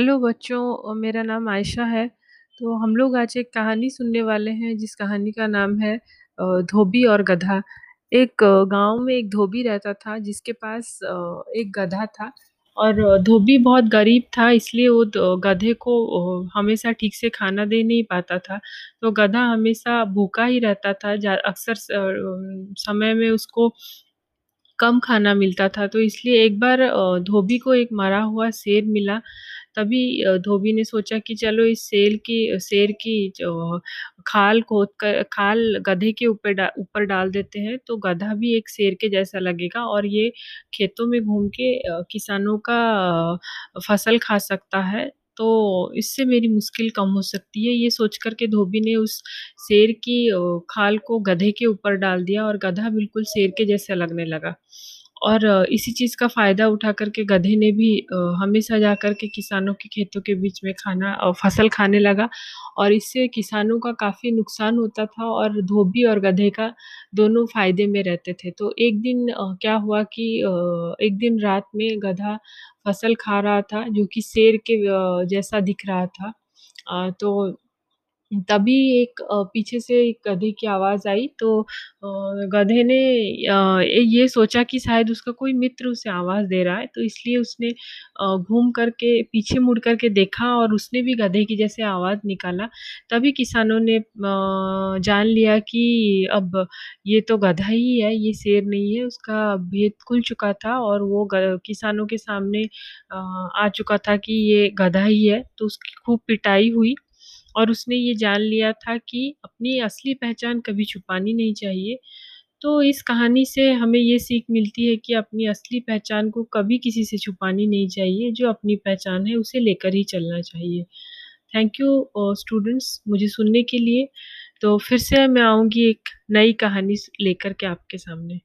Hello बच्चों मेरा नाम आयशा है। तो हम लोग आज एक कहानी सुनने वाले हैं, जिस कहानी का नाम है धोबी और गधा। एक गाँव में एक धोबी रहता था, जिसके पास एक गधा था और धोबी बहुत गरीब था, इसलिए वो गधे को हमेशा ठीक से खाना दे नहीं पाता था। तो गधा हमेशा भूखा ही रहता था अक्सर समय में उसको कम खाना मिलता था तो इसलिए एक बार धोबी को एक मरा हुआ शेर मिला। तभी धोबी ने सोचा कि चलो इस शेर की शेर की खाल खोद कर, खाल गधे के ऊपर डा, ऊपर डाल देते हैं तो गधा भी एक शेर के जैसा लगेगा और ये खेतों में घूम के किसानों का फ़सल खा सकता है। तो इससे मेरी मुश्किल कम हो सकती है ये सोच कर के धोबी ने उस शेर की खाल को गधे के ऊपर डाल दिया और गधा बिल्कुल शेर के जैसा लगने लगा। और इसी चीज़ का फ़ायदा उठा करके गधे ने भी अ, हमेशा जा कर के किसानों के खेतों के बीच में खाना फ़सल खाने लगा और इससे किसानों का काफ़ी नुकसान होता था और धोबी और गधे का दोनों फ़ायदे में रहते थे। तो एक दिन क्या हुआ कि एक दिन रात में गधा फ़सल खा रहा था जो कि शेर के जैसा दिख रहा था। तो तभी एक पीछे से एक गधे की आवाज़ आई तो गधे ने ये सोचा कि शायद उसका कोई मित्र उसे आवाज़ दे रहा है तो इसलिए उसने घूम करके पीछे मुड़ करके देखा और उसने भी गधे की जैसे आवाज़ निकाला। तभी किसानों ने जान लिया कि अब ये तो गधा ही है, ये शेर नहीं है उसका भेद खुल चुका था और वो किसानों के सामने आ चुका था कि ये गधा ही है। तो उसकी खूब पिटाई हुई और उसने ये जान लिया था कि अपनी असली पहचान कभी छुपानी नहीं चाहिए। तो इस कहानी से हमें ये सीख मिलती है कि अपनी असली पहचान को कभी किसी से छुपानी नहीं चाहिए, जो अपनी पहचान है उसे लेकर ही चलना चाहिए। थैंक यू स्टूडेंट्स मुझे सुनने के लिए। तो फिर से मैं आऊँगी एक नई कहानी लेकर के आपके सामने।